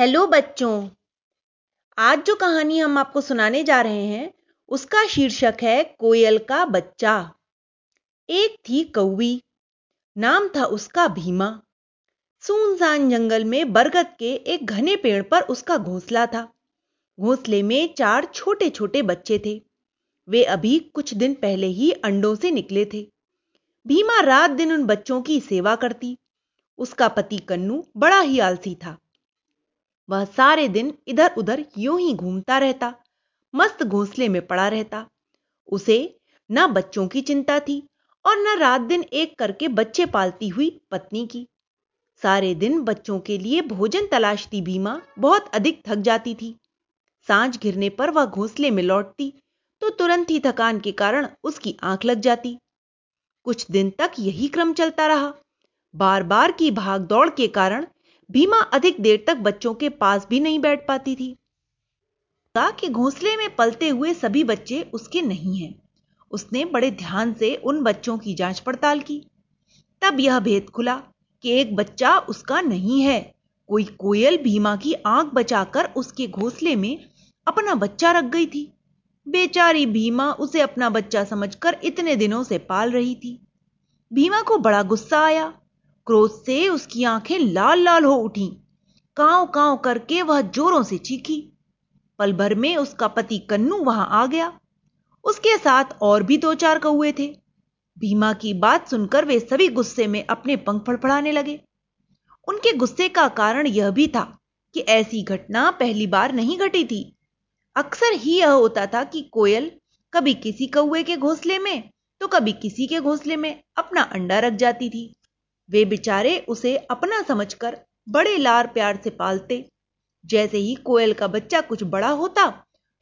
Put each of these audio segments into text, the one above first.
Hello बच्चों। आज जो कहानी हम आपको सुनाने जा रहे हैं, उसका शीर्षक है कोयल का बच्चा। एक थी कौवी। नाम था उसका भीमा। सुनसान जंगल में बरगद के एक घने पेड़ पर उसका घोंसला था। घोंसले में चार छोटे छोटे बच्चे थे। वे अभी कुछ दिन पहले ही अंडों से निकले थे। भीमा रात दिन उन बच्चों की सेवा करती। उसका पति कन्नू बड़ा ही आलसी था। वह सारे दिन इधर उधर यूँ ही घूमता रहता, मस्त घोंसले में पड़ा रहता। उसे न बच्चों की चिंता थी और न रात दिन एक करके बच्चे पालती हुई पत्नी की। सारे दिन बच्चों के लिए भोजन तलाशती भीमा बहुत अधिक थक जाती थी। साँझ घिरने पर वह घोंसले में लौटती तो तुरंत ही थकान के कारण उसकी आँख लग जाती। कुछ दिन तक यही क्रम चलता रहा। बार बार की भाग दौड़ के कारण भीमा अधिक देर तक बच्चों के पास भी नहीं बैठ पाती थी। कि घोंसले में पलते हुए सभी बच्चे उसके नहीं हैं। उसने बड़े ध्यान से उन बच्चों की जाँच पड़ताल की। तब यह भेद खुला कि एक बच्चा उसका नहीं है। कोई कोयल भीमा की आँख बचाकर उसके घोंसले में अपना बच्चा रख गई थी। बेचारी भीमा उसे अपना बच्चा समझकर इतने दिनों से पाल रही थी। भीमा को बड़ा गुस्सा आया। क्रोध से उसकी आँखें लाल लाल हो उठी। कांव कांव करके वह जोरों से चीखी। पल भर में उसका पति कन्नू वहाँ आ गया। उसके साथ और भी दो चार कौए थे। भीमा की बात सुनकर वे सभी गुस्से में अपने पंख फड़फड़ाने लगे। उनके गुस्से का कारण यह भी था कि ऐसी घटना पहली बार नहीं घटी थी। अक्सर ही यह होता था कि कोयल कभी किसी कौए के घोंसले में तो कभी किसी के घोंसले में अपना अंडा रख जाती थी। वे बेचारे उसे अपना समझकर बड़े लार प्यार से पालते। जैसे ही कोयल का बच्चा कुछ बड़ा होता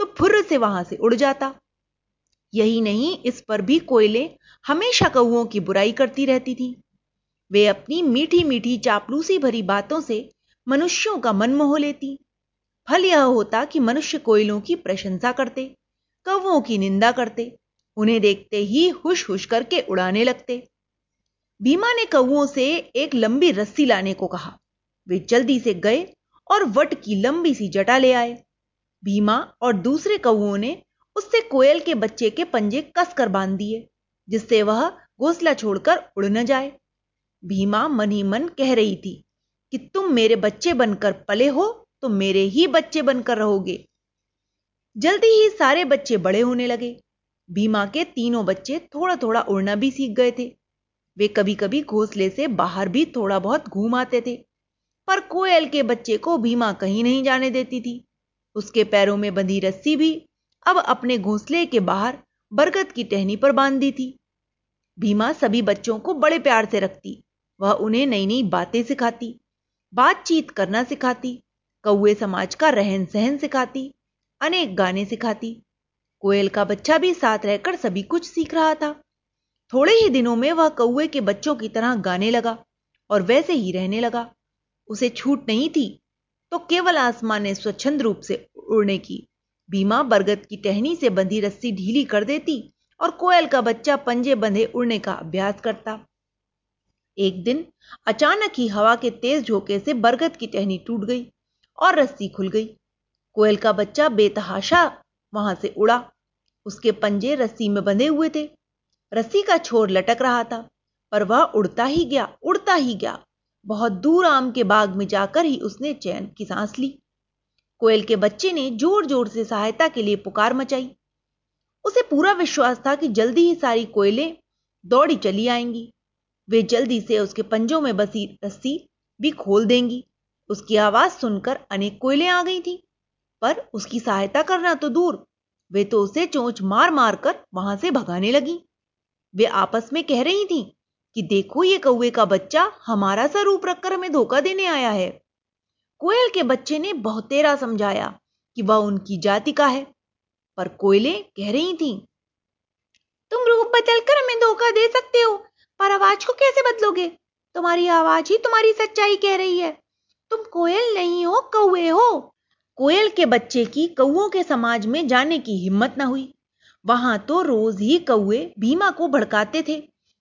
तो फुर्र से वहाँ से उड़ जाता। यही नहीं, इस पर भी कोयले हमेशा कौओं की बुराई करती रहती थी। वे अपनी मीठी मीठी चापलूसी भरी बातों से मनुष्यों का मन मोह लेती। फल यह होता कि मनुष्य कोयलों की प्रशंसा करते, कौओं की निंदा करते, उन्हें देखते ही हुश हुश करके उड़ाने लगते। भीमा ने कौओं से एक लंबी रस्सी लाने को कहा। वे जल्दी से गए और वट की लंबी सी जटा ले आए। भीमा और दूसरे कौओं ने उससे कोयल के बच्चे के पंजे कसकर बाँध दिए, जिससे वह घोसला छोड़कर उड़ न जाए। भीमा मन ही मन कह रही थी कि तुम मेरे बच्चे बनकर पले हो तो मेरे ही बच्चे बनकर रहोगे। जल्दी ही सारे बच्चे बड़े होने लगे। भीमा के तीनों बच्चे थोड़ा थोड़ा उड़ना भी सीख गए थे। वे कभी कभी घोंसले से बाहर भी थोड़ा बहुत घूम आते थे, पर कोयल के बच्चे को भीमा कहीं नहीं जाने देती थी। उसके पैरों में बंधी रस्सी भी अब अपने घोंसले के बाहर बरगद की टहनी पर बाँध दी थी। भीमा सभी बच्चों को बड़े प्यार से रखती, वह उन्हें नई नई बातें सिखाती, बातचीत करना सिखाती कौए समाज का रहन सहन सिखाती, अनेक गाने सिखाती। कोयल का बच्चा भी साथ रहकर सभी कुछ सीख रहा था। थोड़े ही दिनों में वह कौए के बच्चों की तरह गाने लगा और वैसे ही रहने लगा। उसे छूट नहीं थी तो केवल आसमान ने स्वच्छंद रूप से उड़ने की, भीमा बरगद की टहनी से बंधी रस्सी ढीली कर देती और कोयल का बच्चा पंजे बंधे उड़ने का अभ्यास करता। एक दिन अचानक ही हवा के तेज झोंके से बरगद की टहनी टूट गई और रस्सी खुल गई। कोयल का बच्चा बेतहाशा वहाँ से उड़ा। उसके पंजे रस्सी में बंधे हुए थे। रस्सी का छोर लटक रहा था, पर वह उड़ता ही गया, उड़ता ही गया। बहुत दूर आम के बाग में जाकर ही उसने चैन की सांस ली। कोयल के बच्चे ने ज़ोर ज़ोर से सहायता के लिए पुकार मचाई। उसे पूरा विश्वास था कि जल्दी ही सारी कोयलें दौड़ी चली आएँगी। वे जल्दी से उसके पंजों में बसी रस्सी भी खोल देंगी। उसकी आवाज़ सुनकर अनेक कोयलें आ गई थी, पर उसकी सहायता करना तो दूर। वे तो उसे चोंच मार मार कर वहाँ से भगाने लगी। वे आपस में कह रही थी कि देखो ये कौए का बच्चा हमारा सा रूप रखकर हमें धोखा देने आया है। कोयल के बच्चे ने बहुत तेरा समझाया कि वह उनकी जाति का है, पर कोयले कह रही थी, तुम रूप बदलकर हमें धोखा दे सकते हो, पर आवाज़ को कैसे बदलोगे? तुम्हारी आवाज़ ही तुम्हारी सच्चाई कह रही है। तुम कोयल नहीं हो कौए हो। कोयल के बच्चे की कौओं के समाज में जाने की हिम्मत न हुई। वहाँ तो रोज ही कौए भीमा को भड़काते थे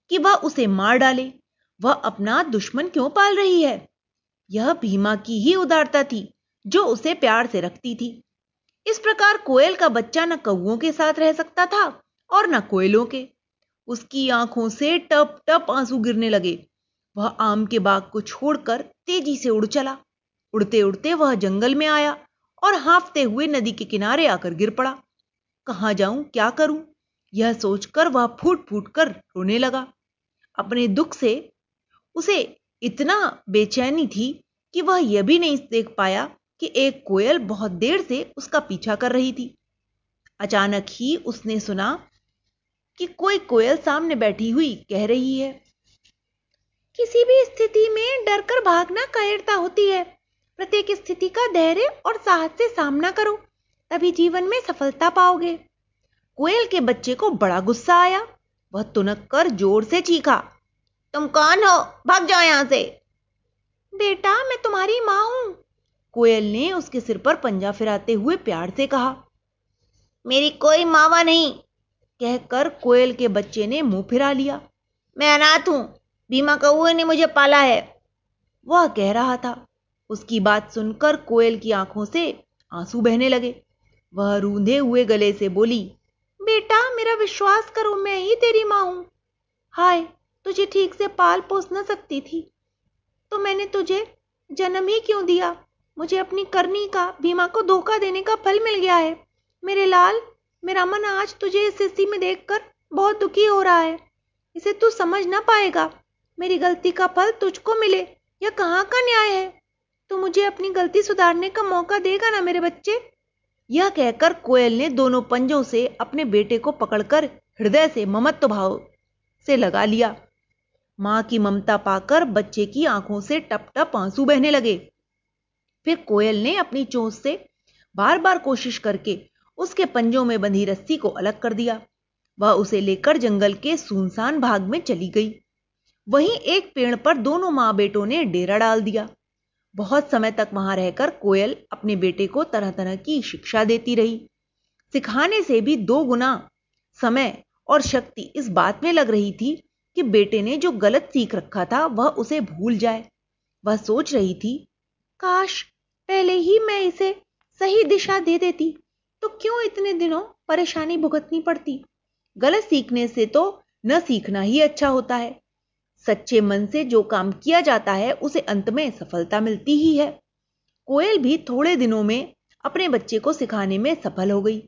कि वह उसे मार डाले। वह अपना दुश्मन क्यों पाल रही है? यह भीमा की ही उदारता थी, जो उसे प्यार से रखती थी। इस प्रकार कोयल का बच्चा न कौओं के साथ रह सकता था और न कोयलों के। उसकी आँखों से टप टप आँसू गिरने लगे। वह आम के बाग को छोड़कर तेज़ी से उड़ चला। उड़ते उड़ते वह जंगल में आया और हाफते हुए नदी के किनारे आकर गिर पड़ा। कहाँ जाऊँ, क्या करूँ? यह सोचकर वह फूट फूट कर रोने लगा। अपने दुख से उसे इतना बेचैनी थी कि वह यह भी नहीं देख पाया कि एक कोयल बहुत देर से उसका पीछा कर रही थी। अचानक ही उसने सुना कि कोई कोयल सामने बैठी हुई कह रही है, किसी भी स्थिति में डरकर भागना कायरता होती है। प्रत्येक स्थिति का धैर्य और साहस से सामना करो। तभी जीवन में सफलता पाओगे। कोयल के बच्चे को बड़ा गुस्सा आया। वह तुनक कर ज़ोर से चीखा, तुम कौन हो? भाग जाओ यहाँ से! बेटा, मैं तुम्हारी माँ हूँ। कोयल ने उसके सिर पर पंजा फिराते हुए प्यार से कहा। मेरी कोई मावा नहीं! कहकर कोयल के बच्चे ने मुँह फिरा लिया। मैं अनाथ हूँ। भीमा कौए ने मुझे पाला है। वह कह रहा था। उसकी बात सुनकर कोयल की आँखों से आँसू बहने लगे। वह रूंधे हुए गले से बोली, बेटा, मेरा विश्वास करो, मैं ही तेरी माँ हूँ। हाय, तुझे ठीक से पाल पोस न सकती थी। तो मैंने तुझे जन्म ही क्यों दिया? मुझे अपनी करनी का, भीमा को धोखा देने का फल मिल गया है। मेरे लाल, मेरा मन आज तुझे इस स्थिति में देखकर बहुत दुखी हो रहा है। इसे तू समझ ना पाएगा। मेरी गलती का फल तुझको मिले यह कहाँ का न्याय है? तो मुझे अपनी गलती सुधारने का मौका देगा ना मेरे बच्चे? यह कहकर कोयल ने दोनों पंजों से अपने बेटे को पकड़कर हृदय से ममत्व भाव से लगा लिया। माँ की ममता पाकर बच्चे की आँखों से टप टप आँसू बहने लगे। फिर कोयल ने अपनी चोंच से बार बार कोशिश करके उसके पंजों में बंधी रस्सी को अलग कर दिया। वह उसे लेकर जंगल के सुनसान भाग में चली गई। वहीं एक पेड़ पर दोनों माँ बेटों ने डेरा डाल दिया। बहुत समय तक वहाँ रहकर कोयल अपने बेटे को तरह तरह की शिक्षा देती रही। सिखाने से भी दो गुना समय और शक्ति इस बात में लग रही थी कि बेटे ने जो गलत सीख रखा था, वह उसे भूल जाए। वह सोच रही थी, काश पहले ही मैं इसे सही दिशा दे देती तो क्यों इतने दिनों परेशानी भुगतनी पड़ती? गलत सीखने से तो न सीखना ही अच्छा होता है। सच्चे मन से जो काम किया जाता है, उसे अंत में सफलता मिलती ही है। कोयल भी थोड़े दिनों में अपने बच्चे को सिखाने में सफल हो गई।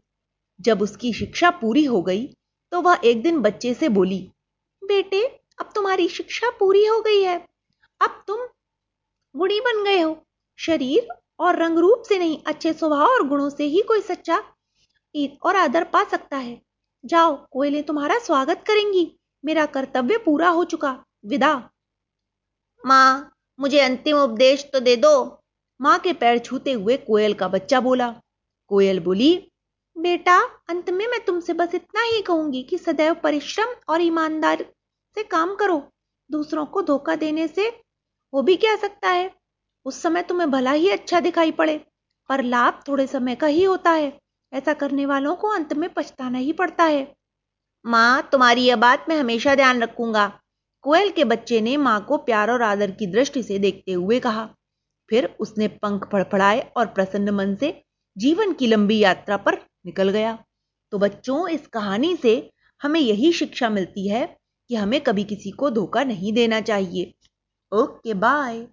जब उसकी शिक्षा पूरी हो गई तो वह एक दिन बच्चे से बोली, बेटे, अब तुम्हारी शिक्षा पूरी हो गई है। अब तुम गुड़ी बन गए हो। शरीर और रंग रूप से नहीं, अच्छे स्वभाव और गुणों से ही कोई सच्चा ईद और आदर पा सकता है। जाओ, कोयले तुम्हारा स्वागत करेंगी। मेरा कर्तव्य पूरा हो चुका। विदा। माँ, मुझे अंतिम उपदेश तो दे दो। माँ के पैर छूते हुए कोयल का बच्चा बोला। कोयल बोली, बेटा, अंत में मैं तुमसे बस इतना ही कहूँगी कि सदैव परिश्रम और ईमानदार से काम करो। दूसरों को धोखा देने से वो भी क्या सकता है? उस समय तुम्हें भला ही अच्छा दिखाई पड़े, पर लाभ थोड़े समय का ही होता है। ऐसा करने वालों को अंत में पछताना ही पड़ता है। माँ, तुम्हारी यह बात मैं हमेशा ध्यान रखूँगा। कोयल के बच्चे ने माँ को प्यार और आदर की दृष्टि से देखते हुए कहा। फिर उसने पंख फड़फड़ाए और प्रसन्न मन से जीवन की लंबी यात्रा पर निकल गया। तो बच्चों, इस कहानी से हमें यही शिक्षा मिलती है कि हमें कभी किसी को धोखा नहीं देना चाहिए। Okay, bye.